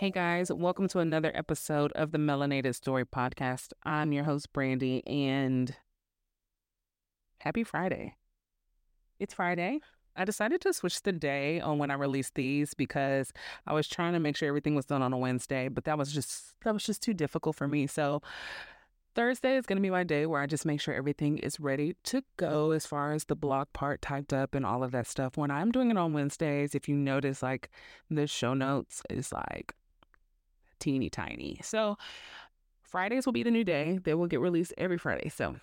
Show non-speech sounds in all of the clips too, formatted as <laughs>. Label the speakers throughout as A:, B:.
A: Hey guys, welcome to another episode of the Melanated Story Podcast. I'm your host, Brandi, and happy Friday. It's Friday. I decided to switch the day on when I released these because I was trying to make sure everything was done on a Wednesday, but that was just that was just too difficult for me. So Thursday is going to be my day where I just make sure everything is ready to go as far as the blog part typed up and all of that stuff. When I'm doing it on Wednesdays, if you notice, like the show notes is like teeny tiny. So Fridays will be the new day. They will get released every Friday. So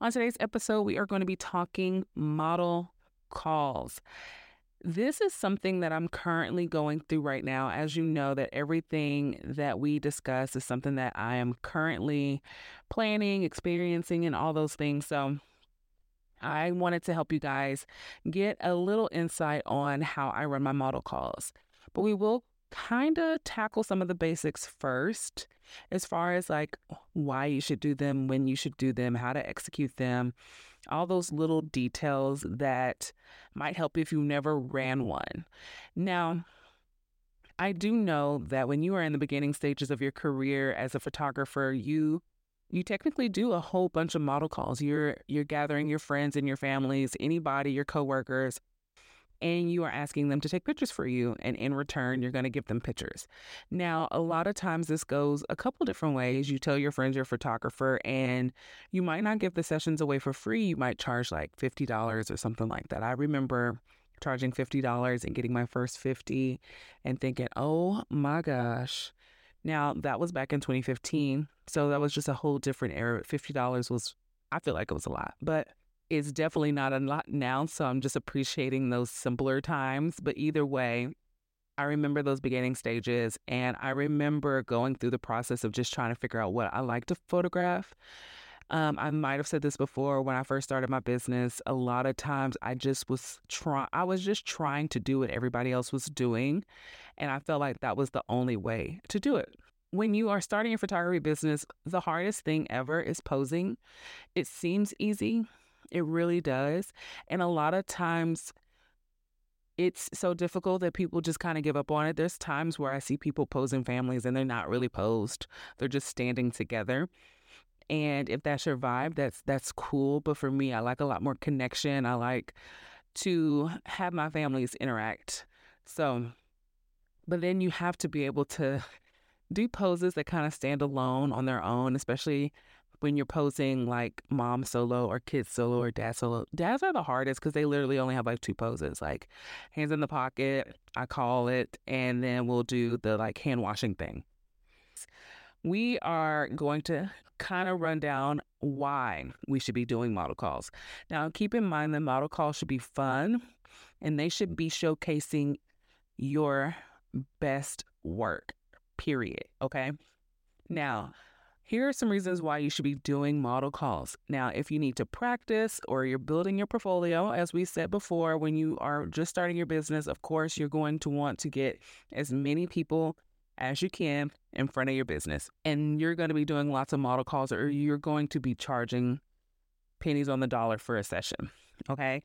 A: on today's episode, we are going to be talking model calls. This is something that I'm currently going through right now. As you know, that everything that we discuss is something that I am currently planning, experiencing, and all those things. So I wanted to help you guys get a little insight on how I run my model calls. But we will kind of tackle some of the basics first, as far as like why you should do them, when you should do them, how to execute them, all those little details that might help if you never ran one. Now, I do know that when you are in the beginning stages of your career as a photographer, you you technically do a whole bunch of model calls. You're you're gathering your friends and your families, anybody, your coworkers, and you are asking them to take pictures for you. And in return, you're going to give them pictures. Now, a lot of times this goes a couple different ways. You tell your friends you're a photographer, and you might not give the sessions away for free. You might charge like $50 or something like that. I remember charging $50 and getting my first 50 and thinking, oh my gosh. Now, that was back in 2015. So that was just a whole different era. $50 was, I feel like it was a lot. But is definitely not a lot now. So I'm just appreciating those simpler times. But either way, I remember those beginning stages and I remember going through the process of just trying to figure out what I like to photograph. Um, I might have said this before when I first started my business. A lot of times I just was trying, I was just trying to do what everybody else was doing. And I felt like that was the only way to do it. When you are starting your photography business, the hardest thing ever is posing. It seems easy, it really does. And a lot of times it's so difficult that people just kind of give up on it. There's times where I see people posing families and they're not really posed. They're just standing together. And if that's your vibe, that's that's cool. But for me, I like a lot more connection. I like to have my families interact. So, but then you have to be able to do poses that kind of stand alone on their own, especially when you're posing like mom solo or kid solo or dad solo. Dads are the hardest because they literally only have like two poses, like hands in the pocket, I call it, and then we'll do the like hand washing thing. We are going to kind of run down why we should be doing model calls. Now, keep in mind that model calls should be fun and they should be showcasing your best work, period. Okay. Now, here are some reasons why you should be doing model calls. Now, if you need to practice or you're building your portfolio, as we said before, when you are just starting your business, of course, you're going to want to get as many people as you can in front of your business. And you're going to be doing lots of model calls or you're going to be charging pennies on the dollar for a session. Okay.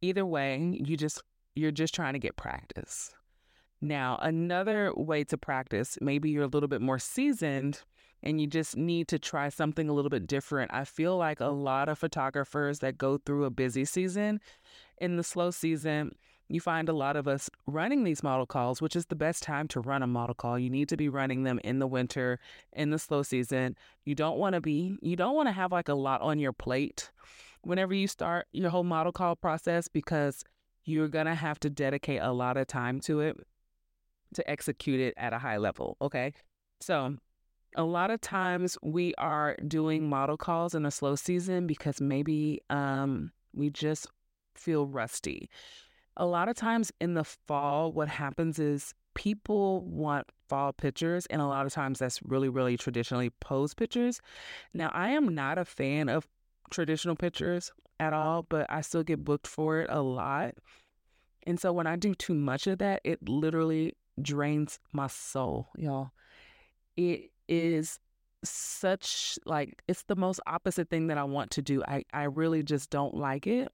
A: Either way, you just you're just trying to get practice. Now, another way to practice, maybe you're a little bit more seasoned and you just need to try something a little bit different. I feel like a lot of photographers that go through a busy season, in the slow season, you find a lot of us running these model calls, which is the best time to run a model call. You need to be running them in the winter, in the slow season. You don't want to be, you don't want to have like a lot on your plate whenever you start your whole model call process because you're going to have to dedicate a lot of time to it to execute it at a high level. Okay. So a lot of times we are doing model calls in a slow season because maybe um, we just feel rusty. A lot of times in the fall, what happens is people want fall pictures, and a lot of times that's really, really traditionally posed pictures. Now, I am not a fan of traditional pictures at all, but I still get booked for it a lot. And so when I do too much of that, it literally drains my soul, y'all. It is such like it's the most opposite thing that I want to do. I I really just don't like it.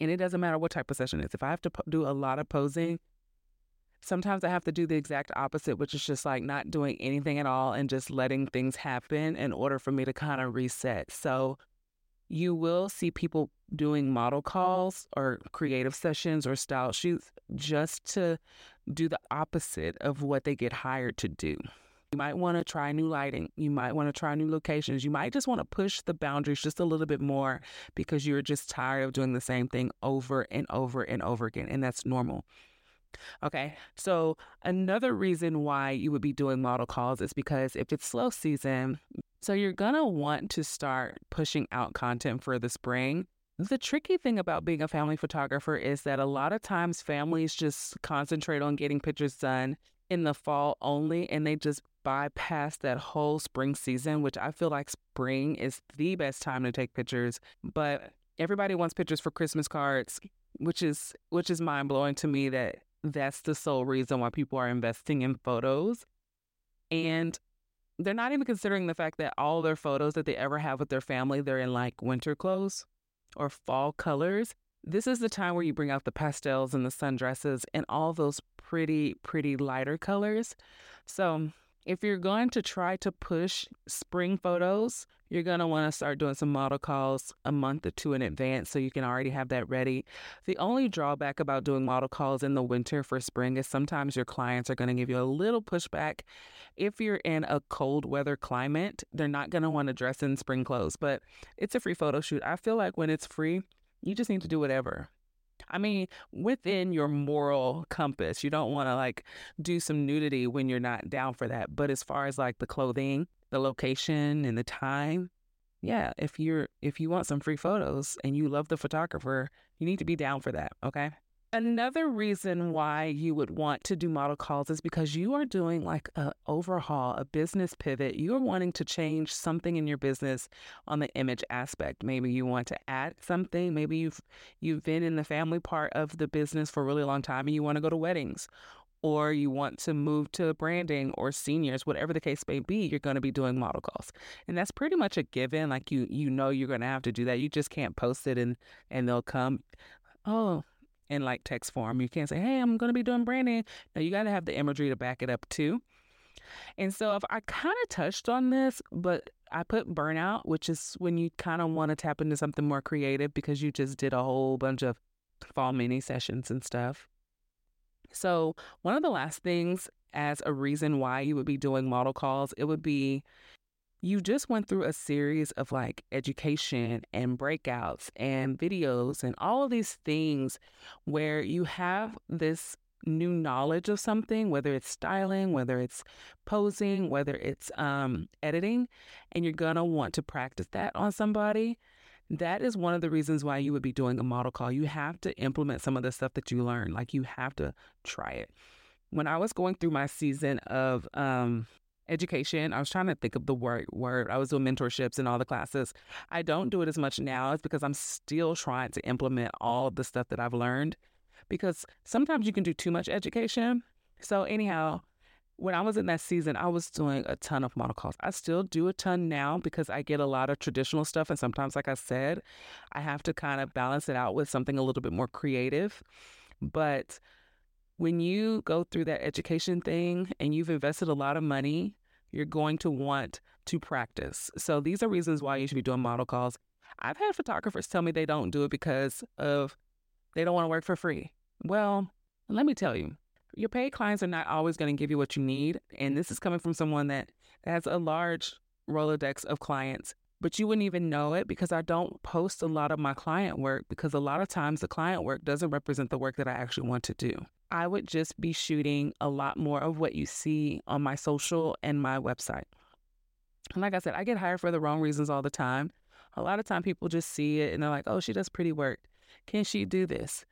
A: And it doesn't matter what type of session it is. If I have to po- do a lot of posing, Sometimes I have to do the exact opposite, which is just like not doing anything at all and just letting things happen in order for me to kind of reset. So you will see people doing model calls or creative sessions or style shoots just to do the opposite of what they get hired to do. You might want to try new lighting. You might want to try new locations. You might just want to push the boundaries just a little bit more because you're just tired of doing the same thing over and over and over again. And that's normal. Okay. So, another reason why you would be doing model calls is because if it's slow season, so you're to want to start pushing out content for the spring. The tricky thing about being a family photographer is that a lot of times families just concentrate on getting pictures done in the fall only and they just bypass that whole spring season, which I feel like spring is the best time to take pictures. But everybody wants pictures for Christmas cards, which is which is mind blowing to me that that's the sole reason why people are investing in photos. And they're not even considering the fact that all their photos that they ever have with their family, they're in like winter clothes or fall colors. This is the time where you bring out the pastels and the sundresses and all those pretty, pretty lighter colors. So if you're going to try to push spring photos, you're going to want to start doing some model calls a month or two in advance so you can already have that ready. The only drawback about doing model calls in the winter for spring is sometimes your clients are going to give you a little pushback. If you're in a cold weather climate, they're not going to want to dress in spring clothes, but it's a free photo shoot. I feel like when it's free, you just need to do whatever. I mean, within your moral compass, you don't want to like do some nudity when you're not down for that. But as far as like the clothing, the location, and the time, yeah, if you're if you want some free photos and you love the photographer, you need to be down for that, okay? Another reason why you would want to do model calls is because you are doing like a overhaul, a business pivot. You're wanting to change something in your business on the image aspect. Maybe you want to add something. Maybe you've you've been in the family part of the business for a really long time and you want to go to weddings or you want to move to branding or seniors, whatever the case may be, you're going to be doing model calls. And that's pretty much a given. Like you you know you're going to have to do that. You just can't post it and and they'll come. Oh, in like text form. You can't say, hey, I'm going to be doing branding. No, you got to have the imagery to back it up too. And so if I kind of touched on this, but I put burnout, which is when you kind of want to tap into something more creative because you just did a whole bunch of fall mini sessions and stuff. So, one of the last things as a reason why you would be doing model calls, it would be you just went through a series of like education and breakouts and videos and all of these things where you have this new knowledge of something, whether it's styling, whether it's posing, whether it's um, editing, and you're gonna want to practice that on somebody. That is one of the reasons why you would be doing a model call. You have to implement some of the stuff that you learn. Like you have to try it. When I was going through my season of um, education. I was trying to think of the word word. I was doing mentorships in all the classes. I don't do it as much now. It's because I'm still trying to implement all of the stuff that I've learned. Because sometimes you can do too much education. So anyhow, when I was in that season, I was doing a ton of model calls. I still do a ton now because I get a lot of traditional stuff. And sometimes, like I said, I have to kind of balance it out with something a little bit more creative. But when you go through that education thing and you've invested a lot of money, you're going to want to practice. So these are reasons why you should be doing model calls. I've had photographers tell me they don't do it because of they don't want to work for free. Well, let me tell you, your paid clients are not always going to give you what you need. And this is coming from someone that has a large Rolodex of clients but you wouldn't even know it because I don't post a lot of my client work because a lot of times the client work doesn't represent the work that I actually want to do. I would just be shooting a lot more of what you see on my social and my website. And like I said, I get hired for the wrong reasons all the time. A lot of time people just see it and they're like, oh, she does pretty work. Can she do this?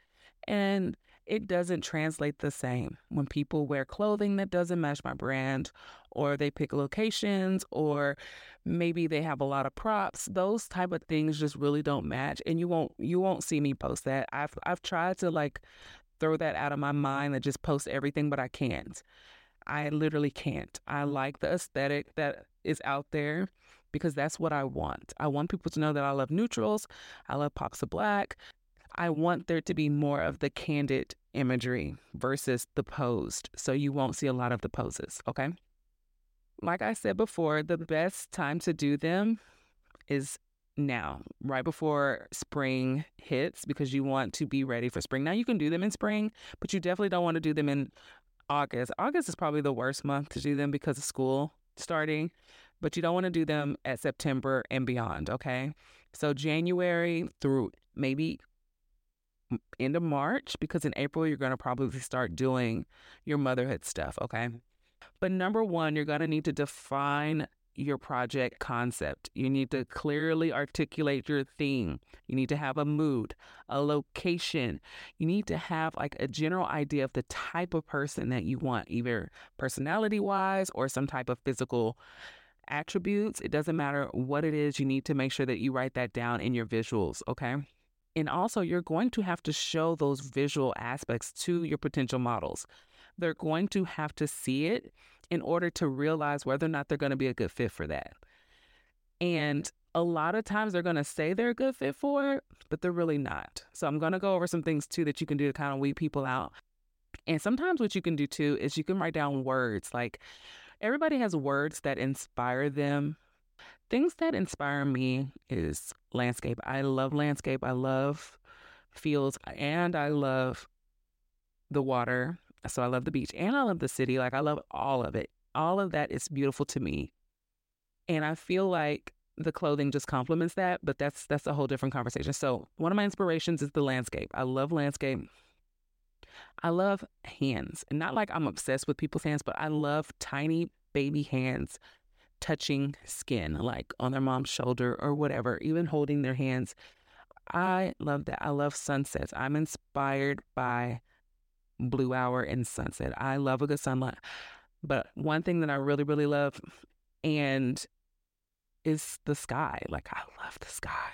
A: And it doesn't translate the same. When people wear clothing that doesn't match my brand or they pick locations or maybe they have a lot of props those type of things just really don't match and you won't you won't see me post that. I've i've tried to like throw that out of my mind and just post everything but i can't. I literally can't. I like the aesthetic that is out there because that's what I want. I want people to know that I love neutrals, I love pops of black, I want there to be more of the candid imagery versus the posed. So you won't see a lot of the poses, okay? Like I said before, the best time to do them is now, right before spring hits, because you want to be ready for spring. Now, you can do them in spring, but you definitely don't want to do them in August. August is probably the worst month to do them because of school starting, but you don't want to do them at September and beyond, okay? So, January through maybe end of March, because in April, you're going to probably start doing your motherhood stuff, okay? But number one, you're going to need to define your project concept. You need to clearly articulate your theme. You need to have a mood, a location. You need to have like a general idea of the type of person that you want, either personality wise or some type of physical attributes. It doesn't matter what it is. You need to make sure that you write that down in your visuals, okay? And also, you're going to have to show those visual aspects to your potential models. They're going to have to see it in order to realize whether or not they're going to be a good fit for that. And a lot of times they're going to say they're a good fit for it, but they're really not. So I'm going to go over some things too that you can do to kind of weed people out. And sometimes what you can do too is you can write down words. Like everybody has words that inspire them. Things that inspire me is landscape. I love landscape. I love fields and I love the water. So I love the beach and I love the city. Like I love all of it. All of that is beautiful to me. And I feel like the clothing just complements that, but that's that's a whole different conversation. So one of my inspirations is the landscape. I love landscape. I love hands. And not like I'm obsessed with people's hands, but I love tiny baby hands touching skin, like on their mom's shoulder or whatever, even holding their hands. I love that. I love sunsets. I'm inspired by blue hour and sunset. I love a good sunlight. But one thing that I really, really love and is the sky. Like I love the sky.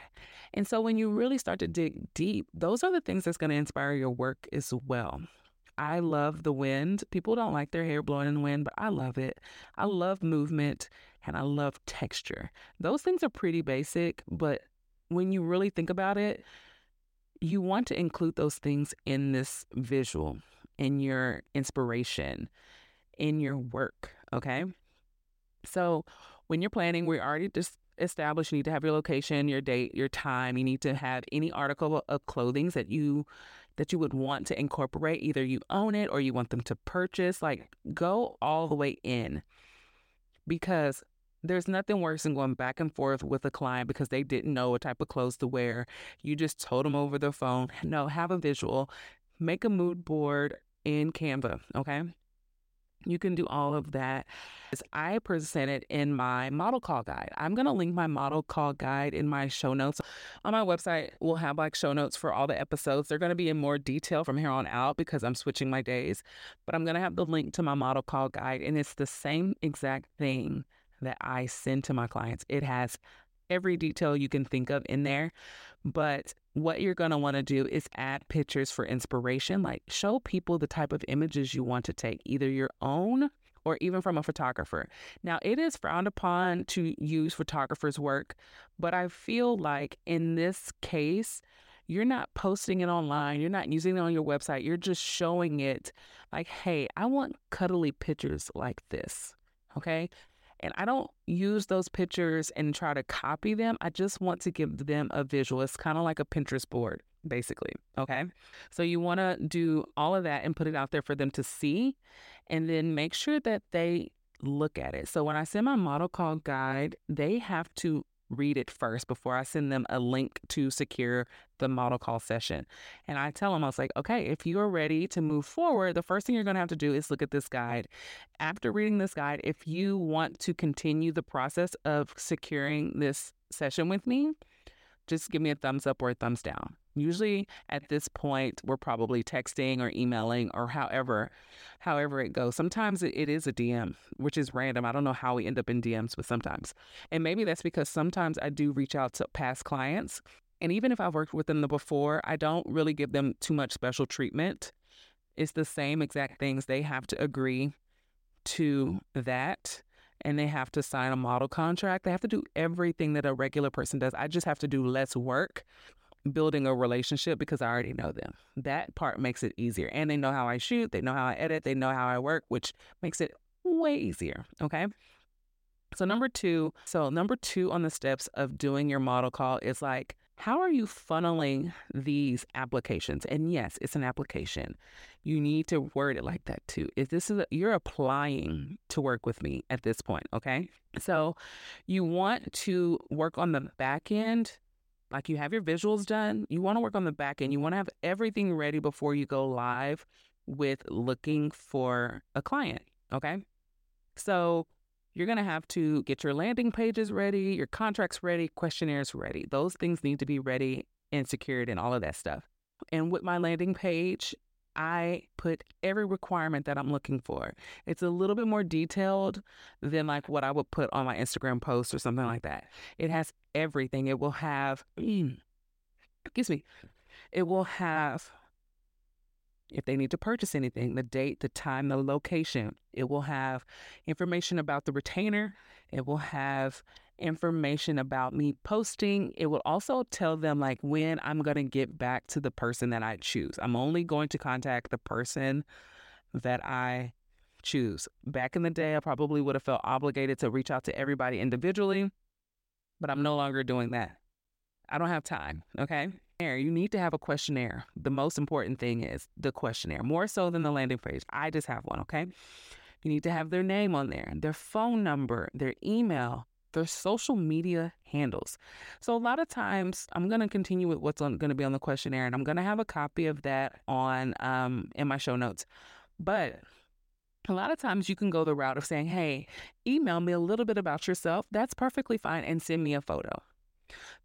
A: And so when you really start to dig deep, those are the things that's going to inspire your work as well. I love the wind. People don't like their hair blowing in the wind, but I love it. I love movement and I love texture. Those things are pretty basic, but when you really think about it, you want to include those things in this visual in your inspiration, in your work. Okay. So when you're planning, we already just established you need to have your location, your date, your time. You need to have any article of clothing that you that you would want to incorporate. Either you own it or you want them to purchase. Like go all the way in. Because there's nothing worse than going back and forth with a client because they didn't know what type of clothes to wear. You just told them over the phone. No, have a visual, make a mood board, in Canva. Okay. You can do all of that. As I presented in my model call guide. I'm going to link my model call guide in my show notes. On my website, we'll have like show notes for all the episodes. They're going to be in more detail from here on out because I'm switching my days. But I'm going to have the link to my model call guide, and it's the same exact thing that I send to my clients. It has every detail you can think of in there. But what you're going to want to do is add pictures for inspiration, like show people the type of images you want to take, either your own or even from a photographer. Now, it is frowned upon to use photographers' work, but I feel like in this case, you're not posting it online, you're not using it on your website, you're just showing it like, hey, I want cuddly pictures like this. Okay. And I don't use those pictures and try to copy them. I just want to give them a visual. It's kind of like a Pinterest board, basically. Okay. So you want to do all of that and put it out there for them to see and then make sure that they look at it. So when I send my model call guide, they have to read it first before I send them a link to secure the model call session. And I tell them, I was like, okay, if you are ready to move forward, the first thing you're going to have to do is look at this guide. After reading this guide, if you want to continue the process of securing this session with me, just give me a thumbs up or a thumbs down. Usually at this point, we're probably texting or emailing or however, however it goes. Sometimes it, it is a DM, which is random. I don't know how we end up in DMs, but sometimes. And maybe that's because sometimes I do reach out to past clients. And even if I've worked with them before, I don't really give them too much special treatment. It's the same exact things. They have to agree to that and they have to sign a model contract. They have to do everything that a regular person does. I just have to do less work building a relationship because I already know them. That part makes it easier. And they know how I shoot, they know how I edit, they know how I work, which makes it way easier. Okay. So, number two, so number two on the steps of doing your model call is like, how are you funneling these applications? And yes, it's an application. You need to word it like that too. If this is a, you're applying to work with me at this point, okay? So you want to work on the back end like you have your visuals done, you want to work on the back end. You want to have everything ready before you go live with looking for a client. Okay. So you're going to have to get your landing pages ready, your contracts ready, questionnaires ready. Those things need to be ready and secured and all of that stuff. And with my landing page, I put every requirement that I'm looking for. It's a little bit more detailed than like what I would put on my Instagram post or something like that. It has everything. It will have, <clears throat> excuse me, it will have if they need to purchase anything, the date, the time, the location. It will have information about the retainer. It will have information about me posting. It will also tell them like when I'm going to get back to the person that I choose. I'm only going to contact the person that I choose. Back in the day, I probably would have felt obligated to reach out to everybody individually, but I'm no longer doing that. I don't have time, okay? You need to have a questionnaire. The most important thing is the questionnaire, more so than the landing page. I just have one, okay? You need to have their name on there, their phone number, their email, their social media handles. So a lot of times I'm going to continue with what's going to be on the questionnaire and I'm going to have a copy of that on um, in my show notes. But a lot of times you can go the route of saying, "Hey, email me a little bit about yourself." That's perfectly fine and send me a photo.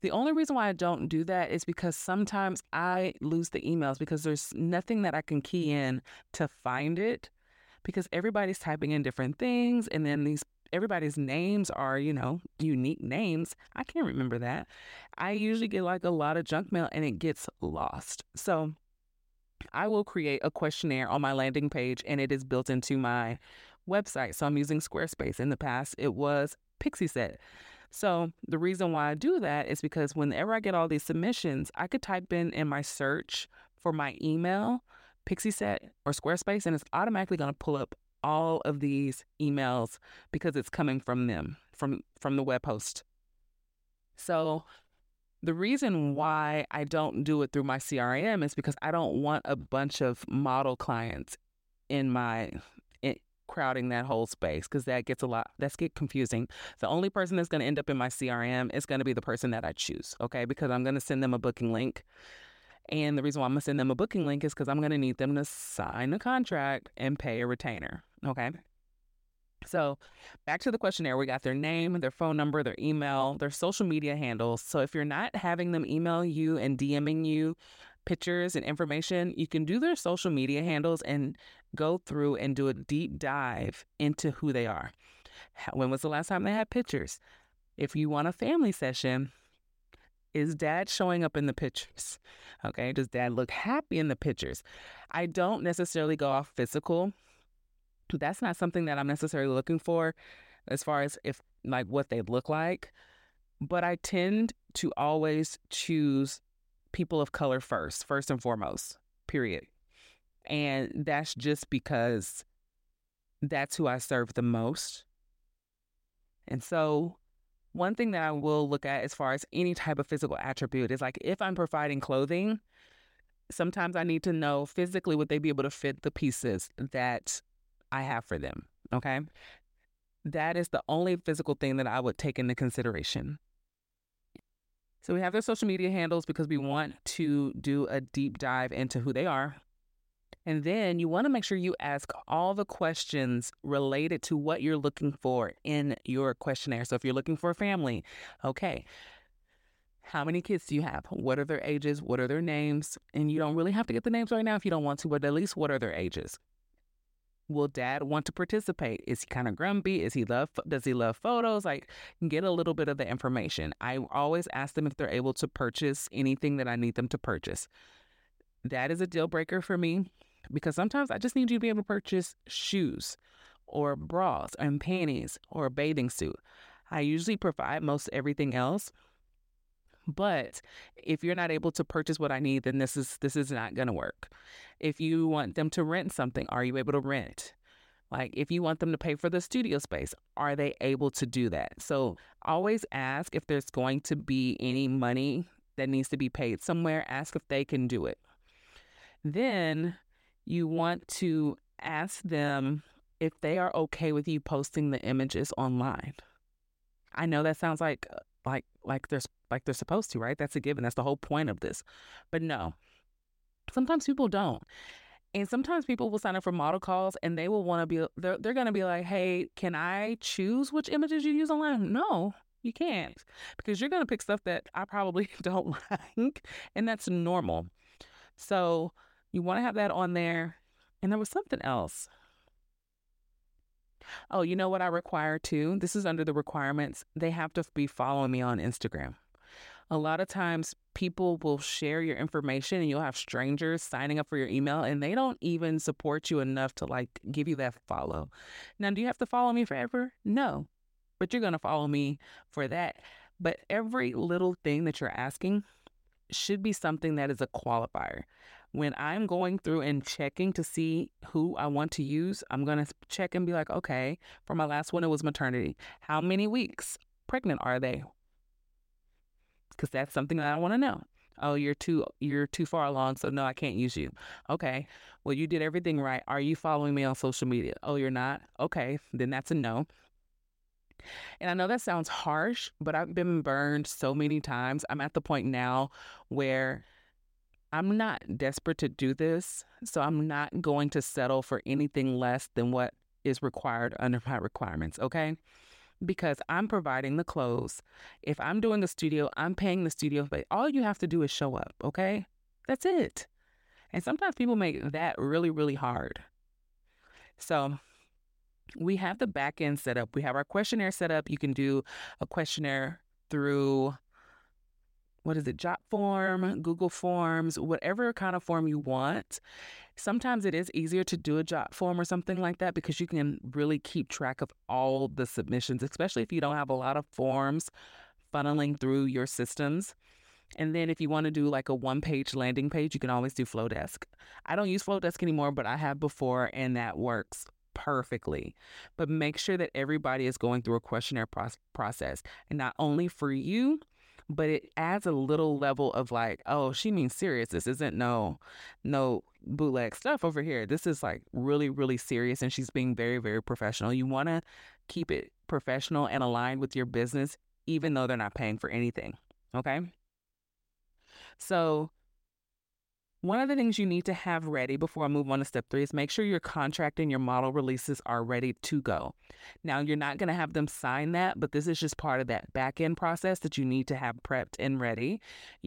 A: The only reason why I don't do that is because sometimes I lose the emails because there's nothing that I can key mm. in to find it because everybody's typing in different things and then these everybody's names are, you know, unique names. I can't remember that. I usually get like a lot of junk mail and it gets lost. So I will create a questionnaire on my landing page and it is built into my website. So I'm using Squarespace. In the past, it was Pixieset. So the reason why I do that is because whenever I get all these submissions, I could type in in my search for my email, Pixieset or Squarespace, and it's automatically going to pull up all of these emails because it's coming from them, from from the web host. So the reason why I don't do it through my CRM is because I don't want a bunch of model clients in my crowding that whole space because that gets a lot that's get confusing. The only person that's going to end up in my CRM is going to be the person that I choose, okay? Because I'm going to send them a booking link and the reason why I'm gonna send them a booking link is because I'm gonna need them to sign a contract and pay a retainer. Okay. So, back to the questionnaire, we got their name, their phone number, their email, their social media handles. So, if you're not having them email you and DMing you pictures and information, you can do their social media handles and go through and do a deep dive into who they are. When was the last time they had pictures? If you want a family session, is dad showing up in the pictures? Okay, does dad look happy in the pictures? I don't necessarily go off physical. That's not something that I'm necessarily looking for as far as if like what they look like. But I tend to always choose people of color first, first and foremost, period. And that's just because that's who I serve the most. And so one thing that I will look at as far as any type of physical attribute is like if I'm providing clothing, sometimes I need to know physically would they be able to fit the pieces that I have for them. Okay. That is the only physical thing that I would take into consideration. So we have their social media handles because we want to do a deep dive into who they are, and then you want to make sure you ask all the questions related to what you're looking for in your questionnaire. So if you're looking for a family, okay, how many kids do you have? What are their ages? What are their names? And you don't really have to get the names right now if you don't want to, but at least what are their ages? Will dad want to participate? Is he kind of grumpy? Is he love does he love photos? Like get a little bit of the information. I always ask them if they're able to purchase anything that I need them to purchase. That is a deal breaker for me because sometimes I just need you to be able to purchase shoes or bras and panties or a bathing suit. I usually provide most everything else, But if you're not able to purchase what I need, then this is this is not going to work. If you want them to rent something, are you able to rent? Like if you want them to pay for the studio space, are they able to do that? So always ask if there's going to be any money that needs to be paid somewhere, ask if they can do it. Then you want to ask them if they are okay with you posting the images online. I know that sounds like uh, like like they're like they're supposed to, right? That's a given. That's the whole point of this. But no. Sometimes people don't. And sometimes people will sign up for model calls and they will want to be they're they're going to be like, "Hey, can I choose which images you use online?" No. You can't because you're going to pick stuff that I probably <laughs> don't like, and that's normal. So, you want to have that on there. And there was something else. Oh, you know what I require too? This is under the requirements. They have to be following me on Instagram. A lot of times people will share your information and you'll have strangers signing up for your email and they don't even support you enough to like give you that follow. Now, do you have to follow me forever? No. But you're going to follow me for that. But every little thing that you're asking should be something that is a qualifier when I'm going through and checking to see who I want to use, I'm going to check and be like, okay, for my last one, it was maternity. How many weeks pregnant are they? Because that's something that I want to know. Oh, you're too you're too far along, so no, I can't use you. Okay. Well, you did everything right. Are you following me on social media? Oh, you're not? Okay, then that's a no. And I know that sounds harsh, but I've been burned so many times. I'm at the point now where I'm not desperate to do this, so I'm not going to settle for anything less than what is required under my requirements, okay? Because I'm providing the clothes. If I'm doing the studio, I'm paying the studio but All you have to do is show up, okay? That's it. And sometimes people make that really, really hard. So we have the back end set up. We have our questionnaire set up. You can do a questionnaire through what is it, job form, Google Forms, whatever kind of form you want. Sometimes it is easier to do a Jotform or something like that because you can really keep track of all the submissions, especially if you don't have a lot of forms funneling through your systems. And then if you want to do like a one page landing page, you can always do Flodesk. I don't use Flodesk anymore, but I have before and that works perfectly. But make sure that everybody is going through a questionnaire pro- process and not only for you, but it adds a little level of like, oh, she means serious. This isn't no, no bootleg stuff over here. This is like really, really serious, and she's being very, very professional. You want to keep it professional and aligned with your business, even though they're not paying for anything. Okay. So one of the things you need to have ready before I move on to step three is make sure your contract and your model releases are ready to go. Now, you're not going to have them sign that, but this is just part of that back end process that you need to have prepped and ready.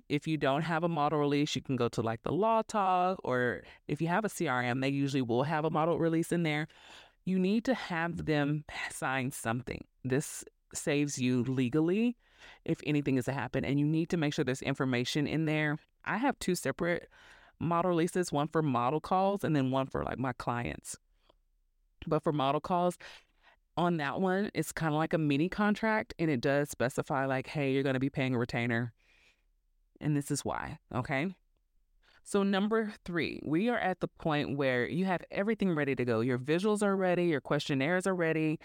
A: If you don't have a model release, you can go to like the Law Tog, or if you have a CRM, they usually will have a model release in there. You need to have them sign something. This saves you legally if anything is to happen, and you need to make sure there's information in there. I have two separate model releases, one for model calls and then one for like my clients. But for model calls, on that one, it's kind of like a mini contract and it does specify, like, hey, you're going to be paying a retainer. And this is why. Okay. So, number three, we are at the point where you have everything ready to go. Your visuals are ready, your questionnaires are ready.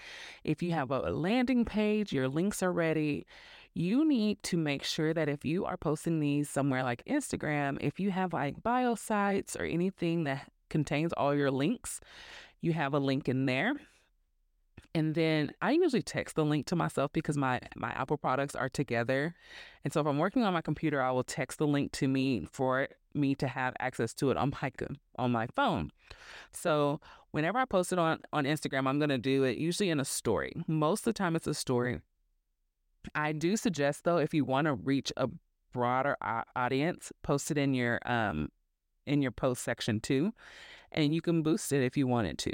A: If you have a landing page, your links are ready, you need to make sure that if you are posting these somewhere like Instagram, if you have like bio sites or anything that contains all your links, you have a link in there. And then I usually text the link to myself because my my Apple products are together. And so if I'm working on my computer, I will text the link to me for me to have access to it on my on my phone. So whenever I post it on on Instagram, I'm going to do it usually in a story. Most of the time it's a story. I do suggest though, if you want to reach a broader audience, post it in your um in your post section too, and you can boost it if you wanted to.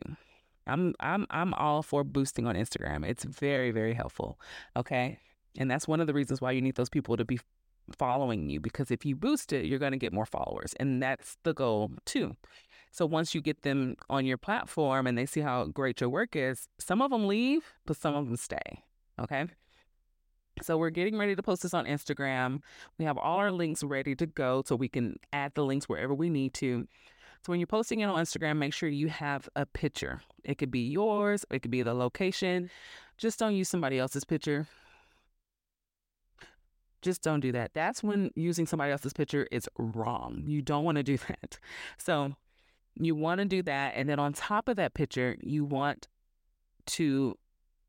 A: I'm I'm I'm all for boosting on Instagram. It's very very helpful. Okay, and that's one of the reasons why you need those people to be following you because if you boost it, you're going to get more followers, and that's the goal too. So once you get them on your platform and they see how great your work is, some of them leave, but some of them stay. Okay. So we're getting ready to post this on Instagram. We have all our links ready to go so we can add the links wherever we need to. So when you're posting it on Instagram, make sure you have a picture. It could be yours, it could be the location. Just don't use somebody else's picture. Just don't do that. That's when using somebody else's picture is wrong. You don't want to do <laughs> that. So you want to do that. And then on top of that picture, you want to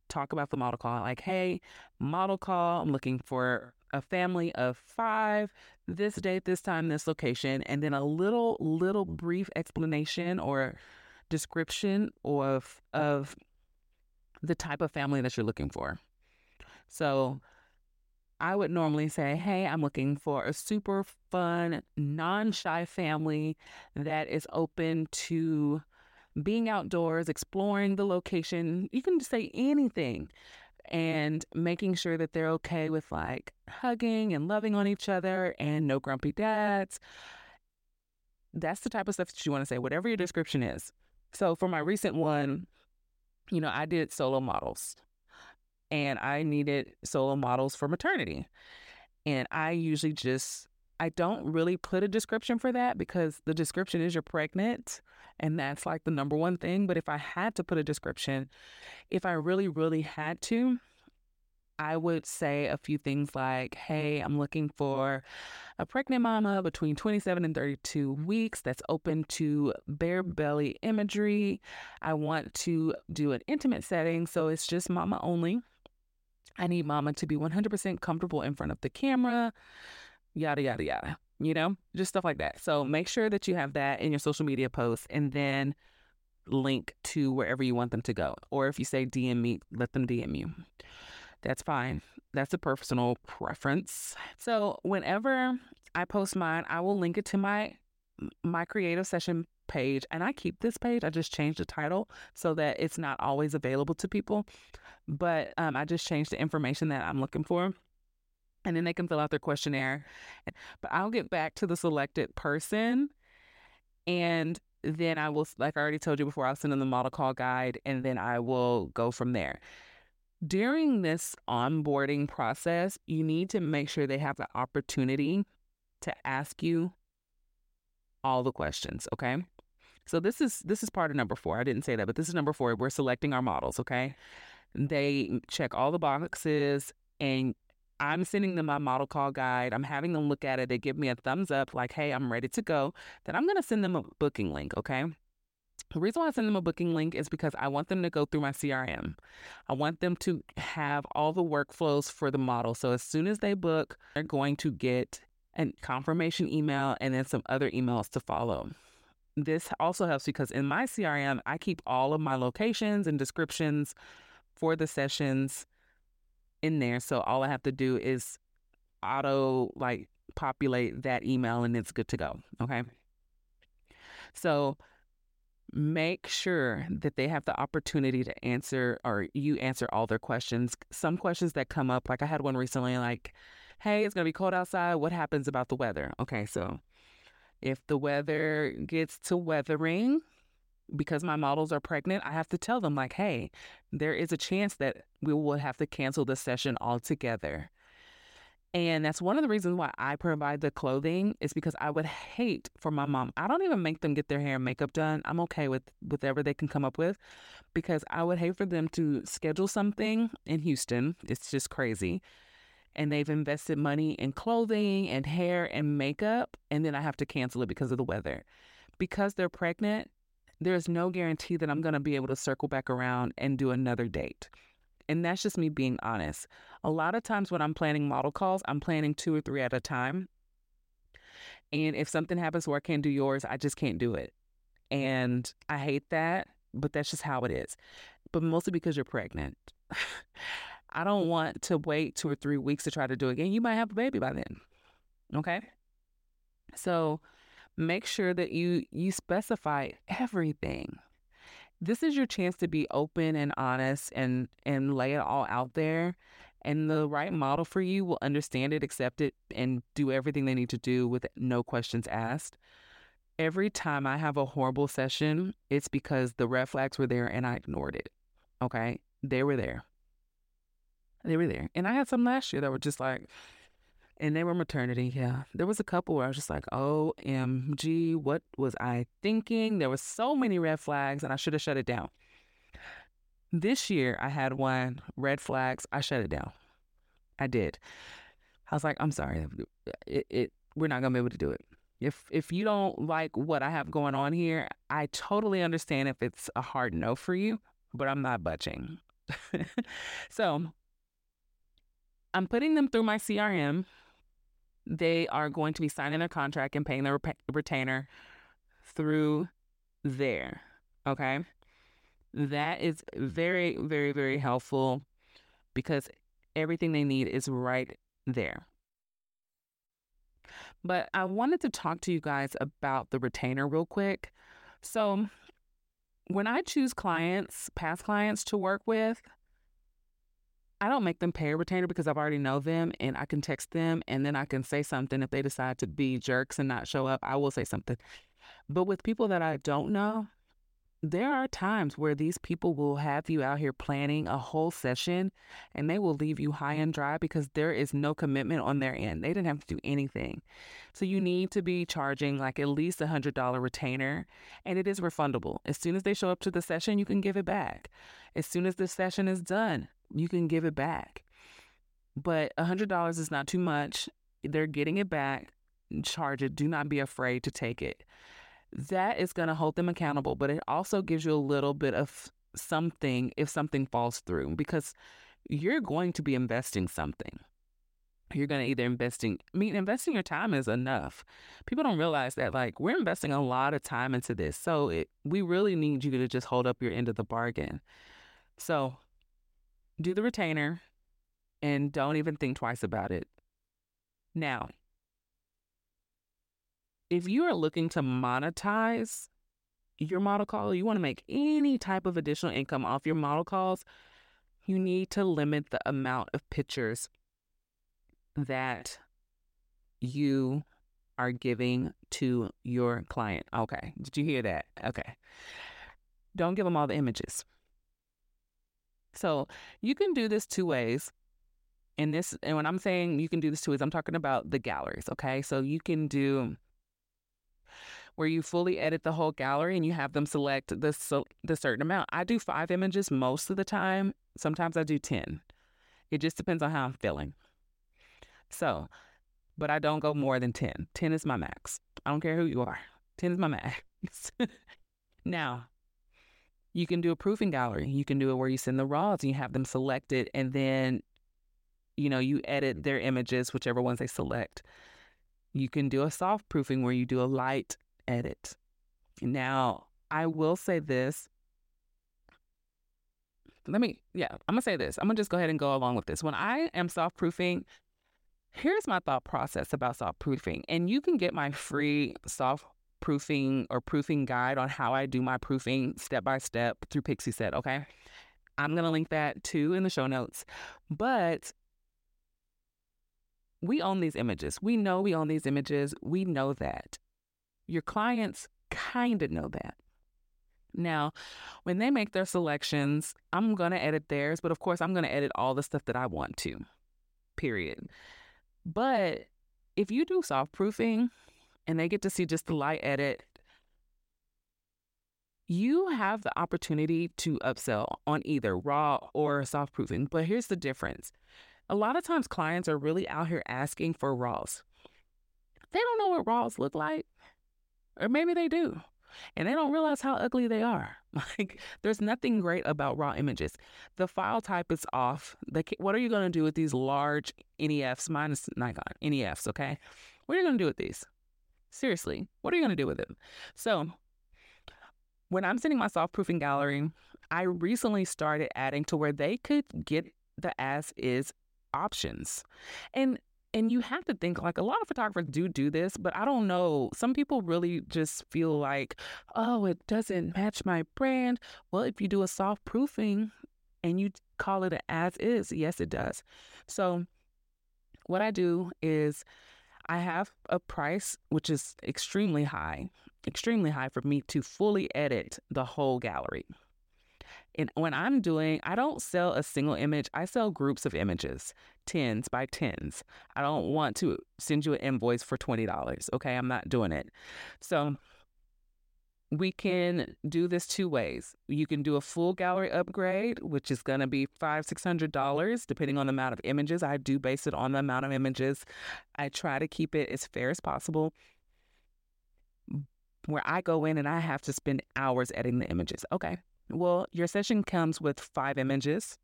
A: talk about the model call. Like, hey, model call, I'm looking for a family of five, this date, this time, this location, and then a little, little brief explanation or description of of the type of family that you're looking for. So I would normally say, Hey, I'm looking for a super fun, non shy family that is open to being outdoors, exploring the location. You can say anything and making sure that they're okay with like hugging and loving on each other and no grumpy dads. That's the type of stuff that you want to say, whatever your description is. So for my recent one, you know, I did solo models and I needed solo models for maternity. And I usually just I don't really put a description for that because the description is you're pregnant and that's like the number one thing. But if I had to put a description, if I really, really had to, I would say a few things like, hey, I'm looking for a pregnant mama between 27 and 32 weeks that's open to bare belly imagery. I want to do an intimate setting, so it's just mama only. I need mama to be 100% comfortable in front of the camera yada, yada, yada, you know, just stuff like that. So make sure that you have that in your social media posts and then link to wherever you want them to go. Or if you say DM me, let them DM you. That's fine. That's a personal preference. So whenever I post mine, I will link it to my my creative session page and I keep this page. I just changed the title so that it's not always available to people. But um, I just changed the information that I'm looking for and then they can fill out their questionnaire. But I'll get back to the selected person and then I will, like I already told you before, I'll send them the model call guide and then I will go from there. During this onboarding process, you need to make sure they have the opportunity to ask you all the questions, okay? So this is this is part of number 4. I didn't say that, but this is number 4. We're selecting our models, okay? They check all the boxes and I'm sending them my model call guide. I'm having them look at it. They give me a thumbs up, like, hey, I'm ready to go. Then I'm going to send them a booking link, okay? The reason why I send them a booking link is because I want them to go through my CRM. I want them to have all the workflows for the model. So as soon as they book, they're going to get a confirmation email and then some other emails to follow. This also helps because in my CRM, I keep all of my locations and descriptions for the sessions in there. So all I have to do is auto like populate that email and it's good to go. Okay. So make sure that they have the opportunity to answer or you answer all their questions. Some questions that come up, like I had one recently, like, hey, it's going to be cold outside. What happens about the weather? Okay. So if the weather gets to weathering, because my models are pregnant, I have to tell them, like, hey, there is a chance that we will have to cancel the session altogether. And that's one of the reasons why I provide the clothing is because I would hate for my mom. I don't even make them get their hair and makeup done. I'm okay with whatever they can come up with because I would hate for them to schedule something in Houston. It's just crazy. And they've invested money in clothing and hair and makeup, and then I have to cancel it because of the weather. Because they're pregnant, there's no guarantee that I'm going to be able to circle back around and do another date. And that's just me being honest. A lot of times when I'm planning model calls, I'm planning two or three at a time. And if something happens where I can't do yours, I just can't do it. And I hate that, but that's just how it is. But mostly because you're pregnant. <laughs> I don't want to wait two or three weeks to try to do it again. You might have a baby by then. Okay. So make sure that you you specify everything. This is your chance to be open and honest and and lay it all out there and the right model for you will understand it accept it and do everything they need to do with no questions asked. Every time i have a horrible session it's because the red flags were there and i ignored it okay? They were there. They were there. And I had some last year that were just like, and they were maternity. Yeah. There was a couple where I was just like, "Oh, OMG, what was I thinking? There were so many red flags and I should have shut it down. This year I had one red flags. I shut it down. I did. I was like, I'm sorry. Uh, it, it we're not gonna be able to do it. If if you don't like what I have going on here, I totally understand if it's a hard no for you, but I'm not budging. <laughs> so I'm putting them through my CRM they are going to be signing their contract and paying their retainer through there. Okay. That is very, very, very helpful because everything they need is right there. But I wanted to talk to you guys about the retainer real quick. So, when I choose clients, past clients to work with, I don't make them pay a retainer because I've already know them and I can text them and then I can say something if they decide to be jerks and not show up. I will say something. But with people that I don't know, there are times where these people will have you out here planning a whole session and they will leave you high and dry because there is no commitment on their end. They didn't have to do anything. So you need to be charging like at least a $100 retainer and it is refundable. As soon as they show up to the session, you can give it back. As soon as the session is done, you can give it back. But a $100 is not too much. They're getting it back. Charge it. Do not be afraid to take it. That is going to hold them accountable, but it also gives you a little bit of something if something falls through because you're going to be investing something. You're going to either investing, I mean, investing your time is enough. People don't realize that, like, we're investing a lot of time into this. So it, we really need you to just hold up your end of the bargain. So do the retainer and don't even think twice about it. Now, if you are looking to monetize your model call, you want to make any type of additional income off your model calls, you need to limit the amount of pictures that you are giving to your client. Okay. Did you hear that? Okay. Don't give them all the images. So you can do this two ways. And this, and when I'm saying you can do this two ways, I'm talking about the galleries. Okay. So you can do where you fully edit the whole gallery and you have them select the, the certain amount. I do five images most of the time. Sometimes I do 10. It just depends on how I'm feeling. So, but I don't go more than 10. 10 is my max. I don't care who you are. 10 is my <laughs> max. now, you can do a proofing gallery. You can do it where you send the raws and you have them selected and then, you know, you edit their images, whichever ones they select. You can do a soft proofing where you do a light edit. Now, I will say this. Let me, yeah, I'm gonna say this. I'm gonna just go ahead and go along with this. When I am soft proofing, here's my thought process about soft proofing. And you can get my free soft proofing or proofing guide on how I do my proofing step by step through Pixieset, okay? I'm going to link that too in the show notes. But we own these images. We know we own these images. We know that. Your clients kind of know that. Now, when they make their selections, I'm going to edit theirs, but of course, I'm going to edit all the stuff that I want to, period. But if you do soft proofing, and they get to see just the light edit, you have the opportunity to upsell on either raw or soft proofing. But here's the difference a lot of times clients are really out here asking for raws. They don't know what raws look like, or maybe they do. And they don't realize how ugly they are. <laughs> Like, there's nothing great about raw images. The file type is off. The, what are you going to do with these large NEFs, minus Nikon NEFs, okay? What are you going to do with these? Seriously, what are you going to do with it? So, when I'm sending my soft proofing gallery, I recently started adding to where they could get the as is options. And and you have to think like a lot of photographers do do this, but I don't know. Some people really just feel like, oh, it doesn't match my brand. Well, if you do a soft proofing and you call it an as is, yes, it does. So, what I do is I have a price which is extremely high, extremely high for me to fully edit the whole gallery. And when I'm doing, I don't sell a single image, I sell groups of images, tens by tens. I don't want to send you an invoice for $20. Okay. I'm not doing it. So we can do this two ways. You can do a full gallery upgrade, which is going to be five, six hundred dollars, depending on the amount of images. I do base it on the amount of images. I try to keep it as fair as possible. Where I go in and I have to spend hours editing the images. Okay. Well, your session comes with five images,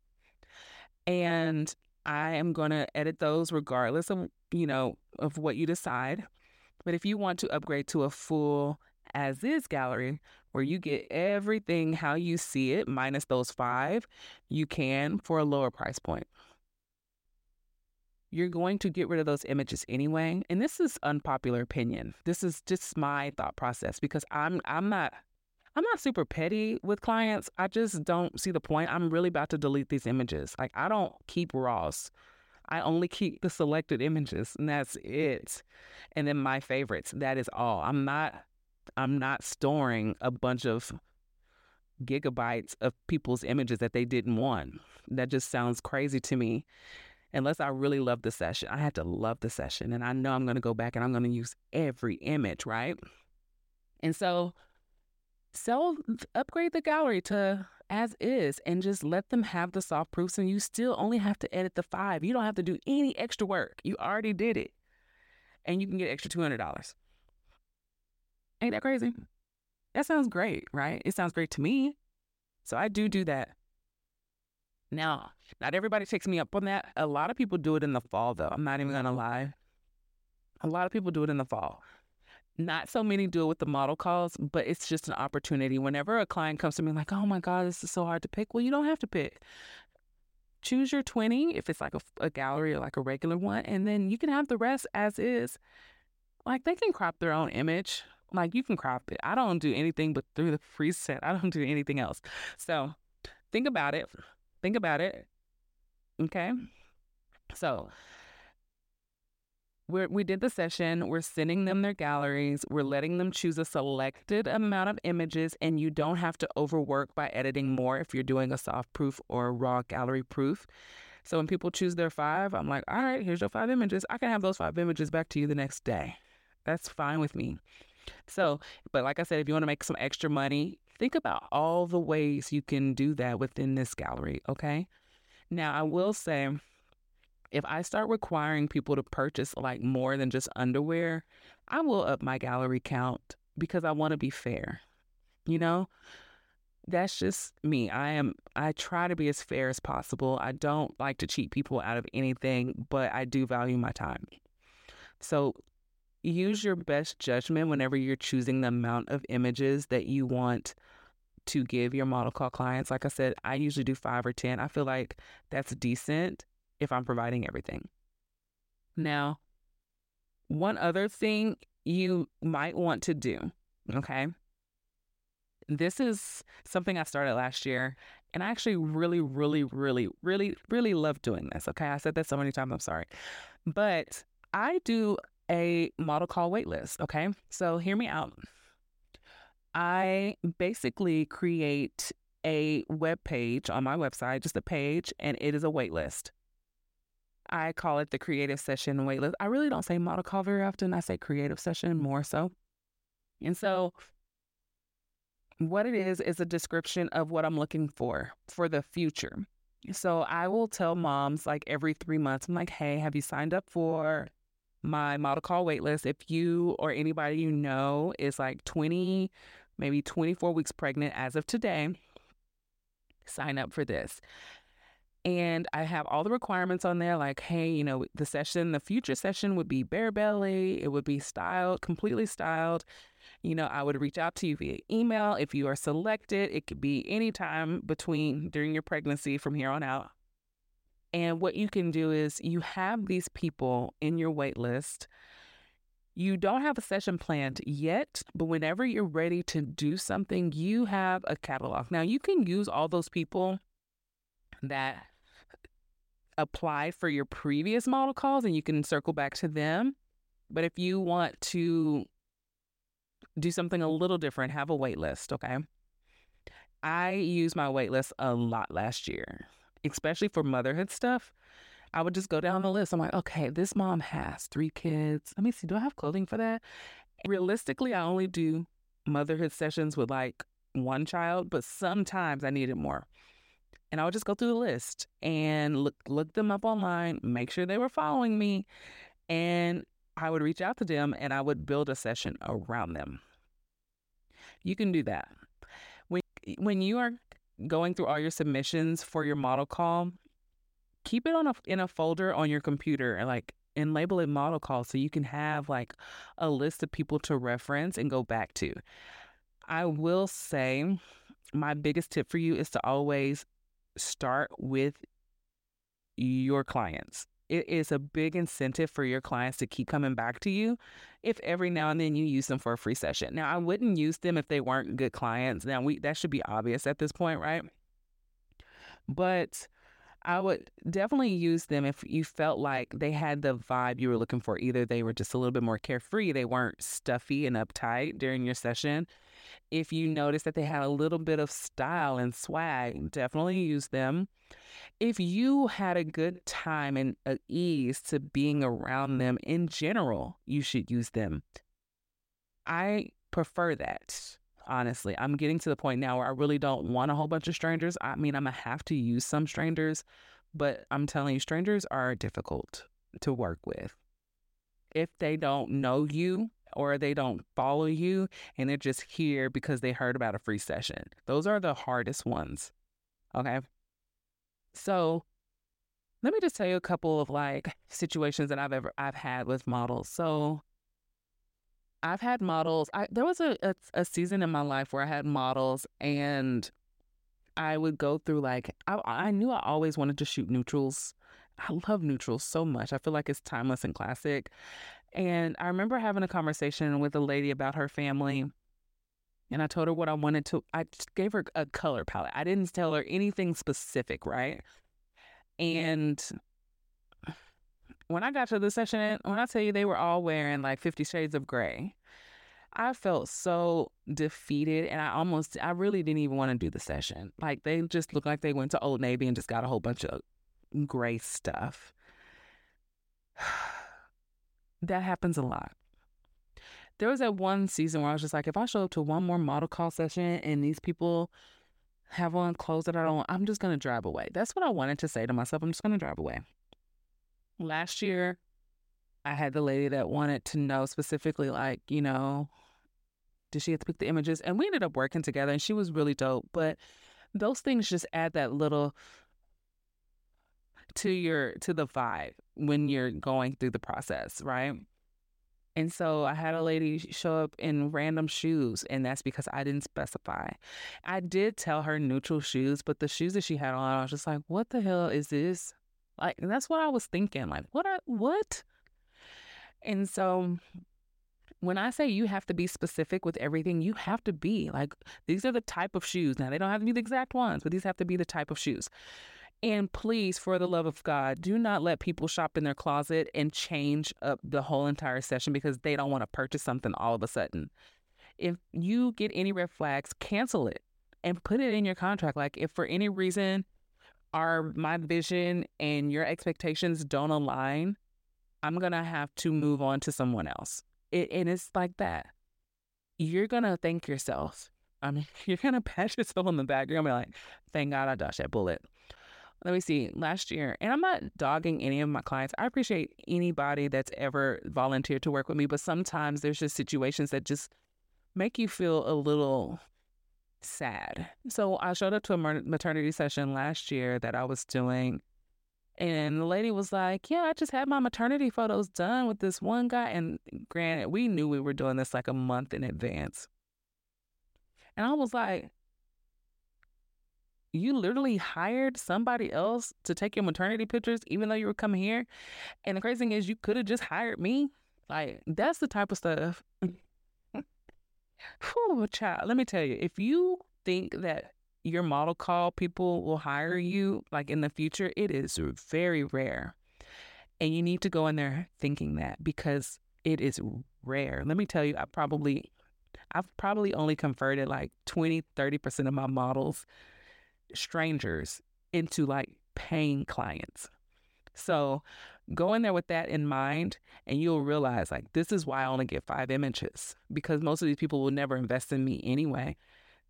A: and I am going to edit those regardless of, you know, of what you decide. But if you want to upgrade to a full as is gallery, where you get everything how you see it, minus those five, you can for a lower price point. You're going to get rid of those images anyway. And this is unpopular opinion. This is just my thought process because I'm I'm not I'm not super petty with clients. I just don't see the point. I'm really about to delete these images. Like I don't keep raws. I only keep the selected images and that's it. And then my favorites. That is all. I'm not I'm not storing a bunch of gigabytes of people's images that they didn't want. That just sounds crazy to me. Unless I really love the session, I had to love the session, and I know I'm going to go back and I'm going to use every image, right? And so, sell, upgrade the gallery to as is, and just let them have the soft proofs, and you still only have to edit the five. You don't have to do any extra work. You already did it, and you can get extra two hundred dollars. Ain't that crazy? That sounds great, right? It sounds great to me. So I do do that. Now, not everybody takes me up on that. A lot of people do it in the fall, though. I'm not even going to mm-hmm. lie. A lot of people do it in the fall. Not so many do it with the model calls, but it's just an opportunity. Whenever a client comes to me like, oh my God, this is so hard to pick, well, you don't have to pick. Choose your 20 if it's like a, a gallery or like a regular one, and then you can have the rest as is. Like they can crop their own image. Like you can crop it. I don't do anything but through the <laughs> preset. I don't do anything else. So think about it. Think about it. Okay. So we we did the session. We're sending them their galleries. We're letting them choose a selected amount of images, and you don't have to overwork by editing more if you're doing a soft proof or raw gallery proof. So when people choose their five, I'm like, all right, here's your five images. I can have those five images back to you the next day. That's fine with me. So, but like I said, if you want to make some extra money, think about all the ways you can do that within this gallery, okay? Now, I will say, if I start requiring people to purchase like more than just underwear, I will up my gallery count because I want to be fair. You know, that's just me. I am I try to be as fair as possible. I don't like to cheat people out of anything, but I do value my time. So use your best judgment whenever you're choosing the amount of images that you want to give your model call clients. Like I said, I usually do five or 10. I feel like that's decent if I'm providing everything. Now, one other thing you might want to do, okay? This is something I started last year, and I actually really, really, really, really, really love doing this. Okay. I said that so many times, I'm sorry. But I do a model call waitlist. Okay. So hear me out. I basically create a web page on my website, just a page, and it is a waitlist. I call it the creative session waitlist. I really don't say model call very often. I say creative session more so. And so what it is is a description of what I'm looking for for the future. So I will tell moms like every three months, I'm like, hey, have you signed up for my model call waitlist. If you or anybody you know is like 20, maybe 24 weeks pregnant as of today, sign up for this. And I have all the requirements on there like, hey, you know, the session, the future session would be bare belly, it would be styled, completely styled. You know, I would reach out to you via email. If you are selected, it could be anytime between during your pregnancy from here on out. And what you can do is you have these people in your wait list. You don't have a session planned yet, but whenever you're ready to do something, you have a catalog. Now, you can use all those people that applied for your previous model calls and you can circle back to them. But if you want to do something a little different, have a wait list, okay? I used my wait list a lot last year, especially for motherhood stuff. I would just go down the list. I'm like, okay, this mom has three kids. Let me see, do I have clothing for that? Realistically, I only do motherhood sessions with like one child, but sometimes I needed more. And I would just go through the list and look look them up online, make sure they were following me, and I would reach out to them and I would build a session around them. You can do that. When when you are going through all your submissions for your model call, keep it on a in a folder on your computer and like and label it model call so you can have like a list of people to reference and go back to. I will say my biggest tip for you is to always start with your clients. It is a big incentive for your clients to keep coming back to you if every now and then you use them for a free session. Now, I wouldn't use them if they weren't good clients. Now, we that should be obvious at this point, right? But I would definitely use them if you felt like they had the vibe you were looking for. Either they were just a little bit more carefree, they weren't stuffy and uptight during your session. If you noticed that they had a little bit of style and swag, definitely use them. If you had a good time and uh, ease to being around them in general, you should use them. I prefer that honestly. I'm getting to the point now where I really don't want a whole bunch of strangers. I mean, I'm going to have to use some strangers, but I'm telling you, strangers are difficult to work with. If they don't know you or they don't follow you and they're just here because they heard about a free session, those are the hardest ones. Okay. So, let me just tell you a couple of like situations that I've ever I've had with models. So, I've had models. I, there was a, a, a season in my life where I had models, and I would go through like I, I knew I always wanted to shoot neutrals. I love neutrals so much. I feel like it's timeless and classic. And I remember having a conversation with a lady about her family. And I told her what I wanted to, I gave her a color palette. I didn't tell her anything specific, right? And when I got to the session, when I tell you they were all wearing like 50 shades of gray, I felt so defeated and I almost, I really didn't even want to do the session. Like they just looked like they went to Old Navy and just got a whole bunch of gray stuff. <sighs> that happens a lot. There was that one season where I was just like, if I show up to one more model call session and these people have on clothes that I don't, I'm just going to drive away. That's what I wanted to say to myself. I'm just going to drive away. Last year, I had the lady that wanted to know specifically, like, you know, did she have to pick the images? And we ended up working together and she was really dope. But those things just add that little to your to the vibe when you're going through the process, right? And so I had a lady show up in random shoes, and that's because I didn't specify. I did tell her neutral shoes, but the shoes that she had on, I was just like, what the hell is this? Like that's what I was thinking. Like what are what? And so when I say you have to be specific with everything, you have to be like these are the type of shoes. Now they don't have to be the exact ones, but these have to be the type of shoes. And please, for the love of God, do not let people shop in their closet and change up the whole entire session because they don't want to purchase something all of a sudden. If you get any red flags, cancel it and put it in your contract. Like if for any reason our my vision and your expectations don't align, I'm gonna have to move on to someone else. It, and it's like that. You're gonna thank yourself. I mean, <laughs> you're gonna pat yourself on the back. You're gonna be like, "Thank God I dodged that bullet." Let me see. Last year, and I'm not dogging any of my clients. I appreciate anybody that's ever volunteered to work with me, but sometimes there's just situations that just make you feel a little sad. So I showed up to a maternity session last year that I was doing. And the lady was like, Yeah, I just had my maternity photos done with this one guy. And granted, we knew we were doing this like a month in advance. And I was like, You literally hired somebody else to take your maternity pictures, even though you were coming here. And the crazy thing is, you could have just hired me. Like, that's the type of stuff Whew, child, let me tell you, if you think that your model call people will hire mm-hmm. you like in the future, it is very rare. And you need to go in there thinking that because it is rare. Let me tell you, I probably I've probably only converted like 20, 30% of my models, strangers, into like paying clients. So go in there with that in mind and you'll realize like this is why I only get five images because most of these people will never invest in me anyway.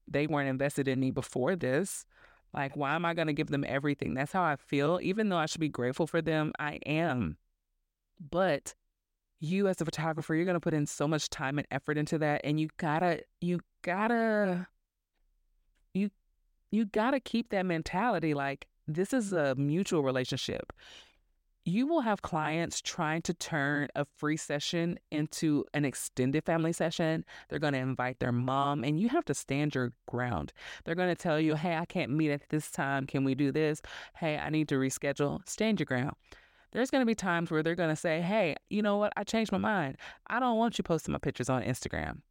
A: They weren't invested in me before this. Like, why am I going to give them everything? That's how I feel. Even though I should be grateful for them, I am. But you as a photographer, you're going to put in so much time and effort into that. And you gotta, you gotta, you, you gotta keep that mentality. Like, this is a mutual relationship you will have clients trying to turn a free session into an extended family session. They're going to invite their mom, and you have to stand your ground. They're going to tell you, hey, I can't meet at this time. Can we do this? Hey, I need to reschedule. Stand your ground. There's going to be times where they're going to say, hey, you know what? I changed my mind. I don't want you posting my pictures on Instagram.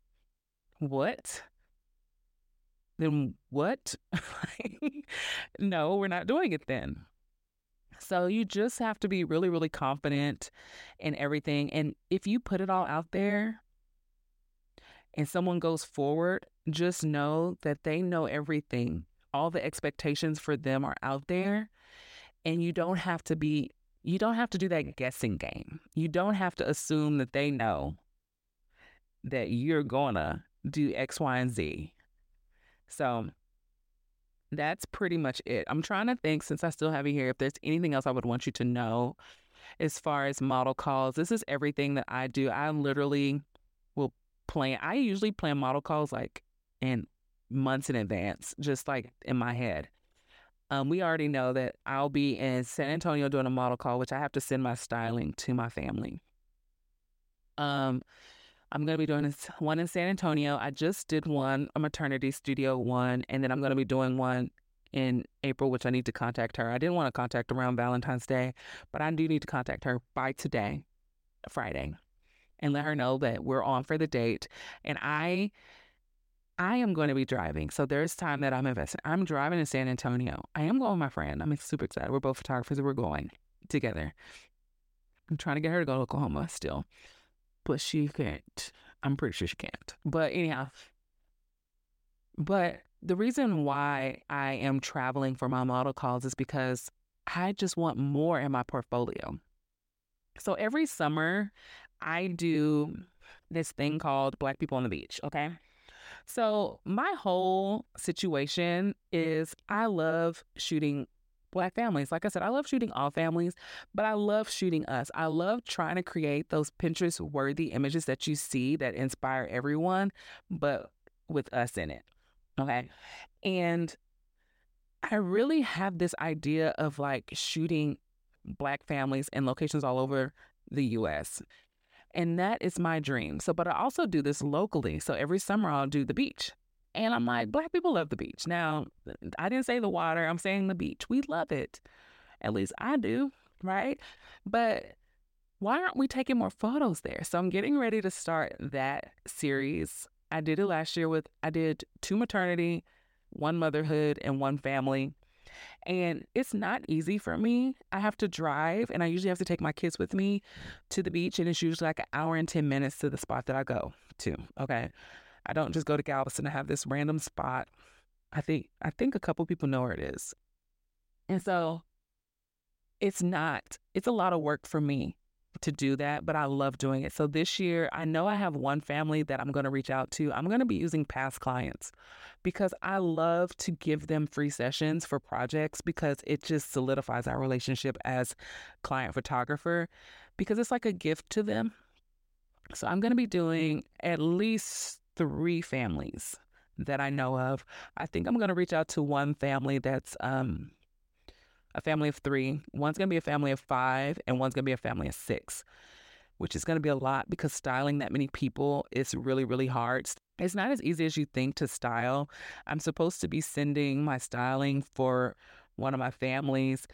A: What? Then what? <laughs> no, we're not doing it then. So you just have to be really, really confident in everything. And if you put it all out there and someone goes forward, just know that they know everything. All the expectations for them are out there. And you don't have to be, you don't have to do that guessing game. You don't have to assume that they know that you're going to do X, Y, and Z. So that's pretty much it. I'm trying to think since I still have you here if there's anything else I would want you to know as far as model calls. This is everything that I do. I literally will plan. I usually plan model calls like in months in advance, just like in my head. Um, we already know that I'll be in San Antonio doing a model call, which I have to send my styling to my family. Um, I'm going to be doing <laughs> one in San Antonio. I just did one, a maternity studio one, and then I'm going to be doing one in April, which I need to contact her. I didn't want to contact around Valentine's Day, but I do need to contact her by today, Friday, and let her know that we're on for the date. And I I am going to be driving. So there's time that I'm investing. I'm driving to San Antonio. I am going with my friend. I'm super excited. We're both photographers and we're going together. I'm trying to get her to go to Oklahoma still but she can't. I'm pretty sure she can't. But anyhow, but the reason why I am traveling for my model calls is because I just want more in my portfolio. So every summer, I do this thing called Black People on the Beach, okay? So my whole situation is I love shooting black families. Like I said, I love shooting all families, but I love shooting us. I love trying to create those Pinterest worthy images that you see that inspire everyone, but with us in it. Okay. And I really have this idea of like shooting black families in locations all over the US. And that is my dream. So, but I also do this locally. So every summer I'll do the beach. And I'm like, black people love the beach. Now, I didn't say the water, I'm saying the beach. We love it. At least I do, right? But why aren't we taking more photos there? So I'm getting ready to start that series. I did it last year with, I did two maternity, one motherhood, and one family. And it's not easy for me. I have to drive, and I usually have to take my kids with me to the beach, and it's usually like an hour and 10 minutes to the spot that I go to. Okay. I don't just go to Galveston to have this random spot. I think I think a couple people know where it is. And so it's not it's a lot of work for me to do that, but I love doing it. So this year, I know I have one family that I'm going to reach out to. I'm going to be using past clients because I love to give them free sessions for projects because it just solidifies our relationship as client photographer because it's like a gift to them. So I'm going to be doing at least three families that I know of. I think I'm going to reach out to one family that's um, a family of three. One's going to be a family of five, and one's going to be a family of six, which is going to be a lot because styling that many people is really, really hard. It's not as easy as you think to style. I'm supposed to be sending my styling for one of my families,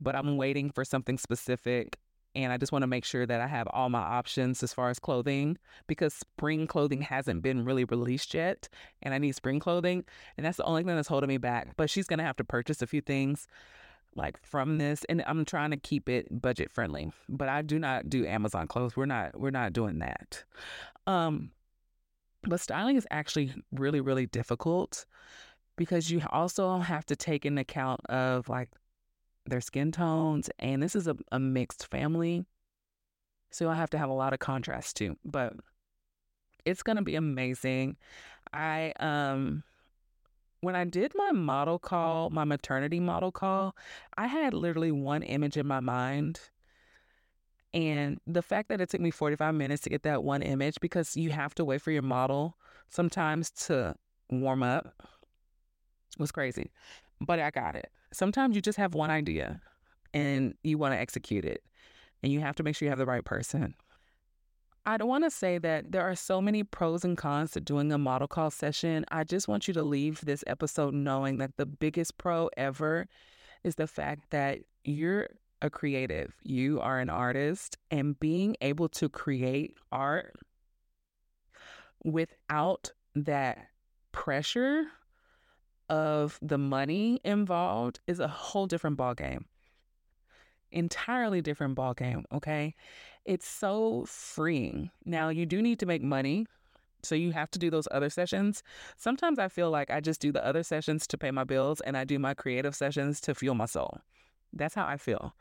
A: but I'm waiting for something specific and I just want to make sure that I have all my options as far as clothing because spring clothing hasn't been really released yet and I need spring clothing and that's the only thing that's holding me back. But she's going to have to purchase a few things like from this and I'm trying to keep it budget friendly. But I do not do Amazon clothes. We're not we're not doing that. Um But styling is actually really, really difficult because you also have to take into account of like their skin tones. And this is a, a mixed family. So I have to have a lot of contrast too. But it's gonna be amazing. I um when I did my model call, my maternity model call, I had literally one image in my mind. And the fact that it took me 45 minutes to get that one image because you have to wait for your model sometimes to warm up was crazy. But I got it. Sometimes you just have one idea and you want to execute it. And you have to make sure you have the right person. I don't want to say that there are so many pros and cons to doing a model call session. I just want you to leave this episode knowing that the biggest pro ever is the fact that you're a creative, you are an artist, and being able to create art without that pressure of the money involved is a whole different ballgame. Entirely different ballgame, okay? It's so freeing. Now, you do need to make money. So you have to do those other sessions. Sometimes I feel like I just do the other sessions to pay my bills and I do my creative sessions to fuel my soul. That's how I feel.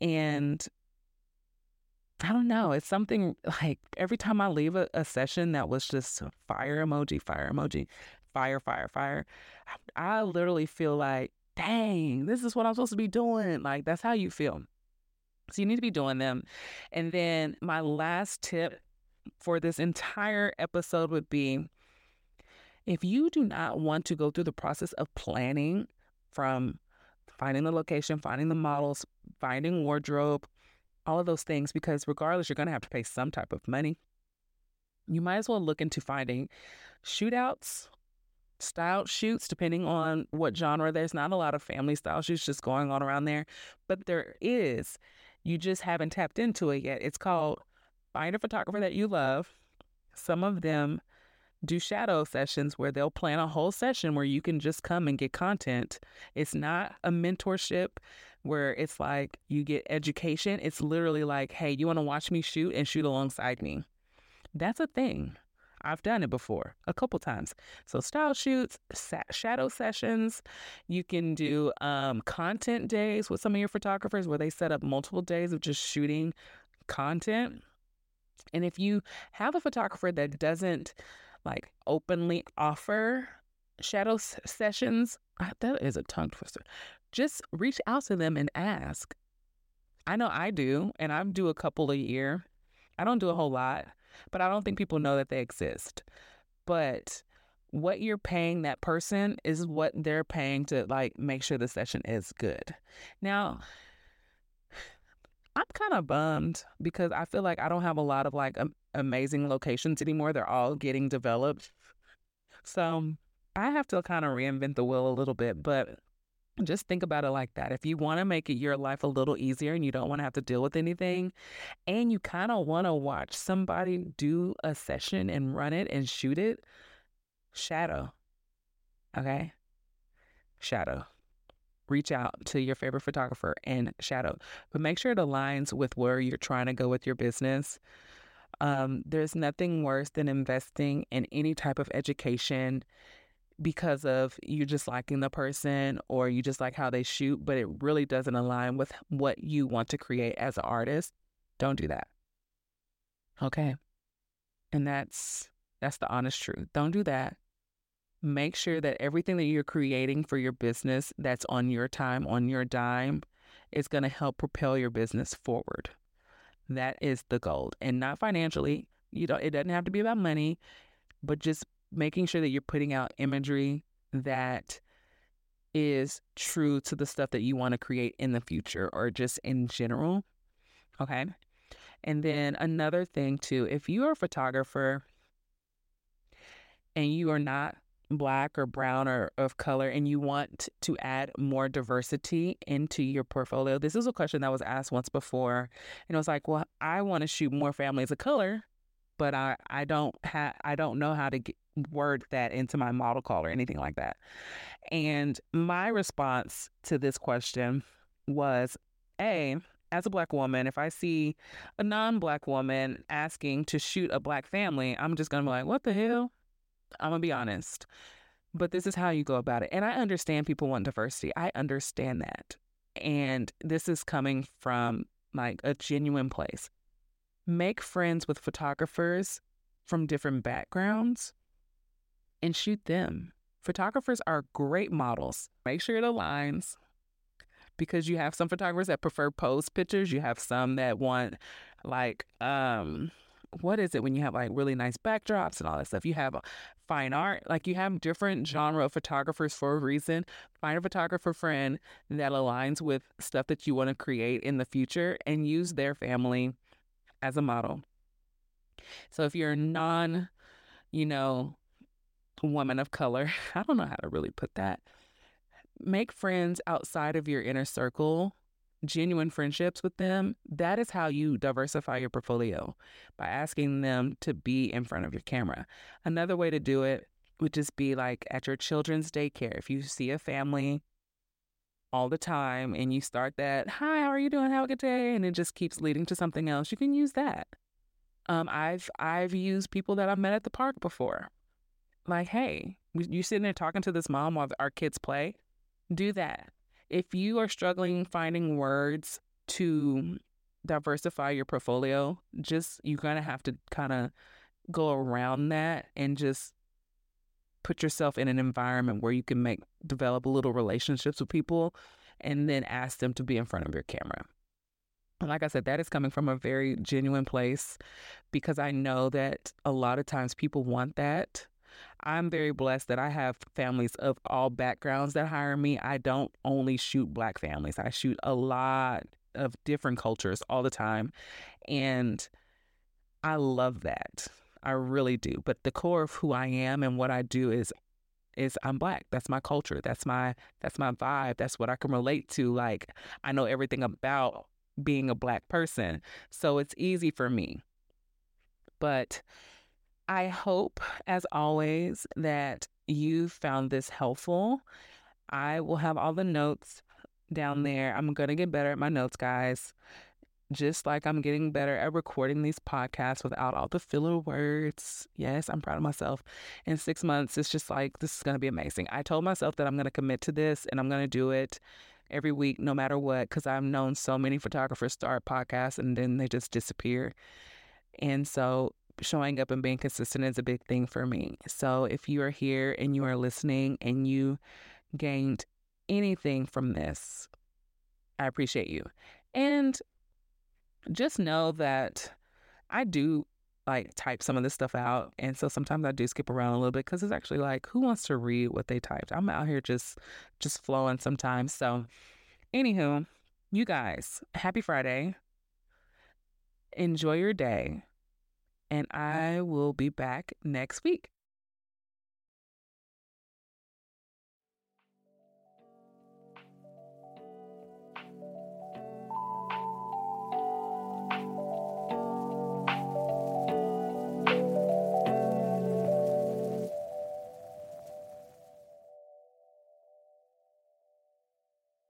A: And I don't know. It's something like every time I leave a, a session that was just fire emoji, fire emoji, fire, fire, fire, I literally feel like, dang, this is what I'm supposed to be doing. Like, that's how you feel. So you need to be doing them. And then my last tip for this entire episode would be if you do not want to go through the process of planning from finding the location, finding the models, finding wardrobe, all of those things, because regardless, you're going to have to pay some type of money. You might as well look into finding shootouts, style shoots, depending on what genre. There's not a lot of family style shoots just going on around there, but there is. You just haven't tapped into it yet. It's called Find a Photographer That You Love. Some of them do shadow sessions where they'll plan a whole session where you can just come and get content. It's not a mentorship where it's like you get education. It's literally like, hey, you want to watch me shoot and shoot alongside me. That's a thing. I've done it before a couple times. So style shoots, shadow sessions. You can do um, content days with some of your photographers where they set up multiple days of just shooting content. And if you have a photographer that doesn't like openly offer shadow s- sessions, that is a tongue twister. Just reach out to them and ask. I know I do, and I do a couple a year. I don't do a whole lot but I don't think people know that they exist. But what you're paying that person is what they're paying to like make sure the session is good. Now, I'm kind of bummed because I feel like I don't have a lot of like um, amazing locations anymore. They're all getting developed. So I have to kind of reinvent the wheel a little bit, but just think about it like that. If you want to make it your life a little easier and you don't want to have to deal with anything, and you kind of want to watch somebody do a session and run it and shoot it, shadow. Okay? Shadow. Reach out to your favorite photographer and shadow, but make sure it aligns with where you're trying to go with your business. Um, there's nothing worse than investing in any type of education because of you just liking the person or you just like how they shoot, but it really doesn't align with what you want to create as an artist, don't do that. Okay. And that's that's the honest truth. Don't do that. Make sure that everything that you're creating for your business that's on your time, on your dime, is going to help propel your business forward. That is the goal. And not financially. You don't it doesn't have to be about money, but just making sure that you're putting out imagery that is true to the stuff that you want to create in the future or just in general. Okay. And then another thing, too, if you are a photographer and you are not black or brown or of color and you want to add more diversity into your portfolio, this is a question that was asked once before. And it was like, well, I want to shoot more families of color, but I, I don't have I don't know how to get, word that into my model call or anything like that. And my response to this question was A, as a black woman, if I see a non black woman asking to shoot a black family, I'm just to be like, what the hell? I'm to be honest. But this is how you go about it. And I understand people want diversity. I understand that. And this is coming from like a genuine place. Make friends with photographers from different backgrounds and shoot them. Photographers are great models. Make sure it aligns because you have some photographers that prefer pose pictures. You have some that want like um what is it when you have like really nice backdrops and all that stuff? You have fine art, like you have different genre of photographers for a reason. Find a photographer friend that aligns with stuff that you want to create in the future and use their family as a model. So if you're a non, you know, woman of color, <laughs> I don't know how to really put that. Make friends outside of your inner circle genuine friendships with them, that is how you diversify your portfolio by asking them to be in front of your camera. Another way to do it would just be like at your children's daycare. If you see a family all the time and you start that, hi, how are you doing? Have a good day. And it just keeps leading to something else, you can use that. Um, I've I've used people that I've met at the park before. Like, hey, you sitting there talking to this mom while our kids play? Do that if you are struggling finding words to diversify your portfolio, just you're to have to kind of go around that and just put yourself in an environment where you can make develop little relationships with people and then ask them to be in front of your camera. And like I said, that is coming from a very genuine place because I know that a lot of times people want that I'm very blessed that I have families of all backgrounds that hire me. I don't only shoot black families, I shoot a lot of different cultures all the time. And I love that. I really do. But the core of who I am and what I do is is I'm black. That's my culture. That's my that's my vibe. That's what I can relate to. Like I know everything about being a black person. So it's easy for me. But I hope, as always, that you found this helpful. I will have all the notes down there. I'm going to get better at my notes, guys. Just like I'm getting better at recording these podcasts without all the filler words. Yes, I'm proud of myself. In six months, it's just like, this is going to be amazing. I told myself that I'm going to commit to this and I'm going to do it every week, no matter what, because I've known so many photographers start podcasts and then they just disappear. And so showing up and being consistent is a big thing for me. So if you are here and you are listening and you gained anything from this, I appreciate you. And just know that I do like type some of this stuff out. And so sometimes I do skip around a little bit because it's actually like, who wants to read what they typed? I'm out here just just flowing sometimes. So anywho, you guys, happy Friday. Enjoy your day and I will be back next week.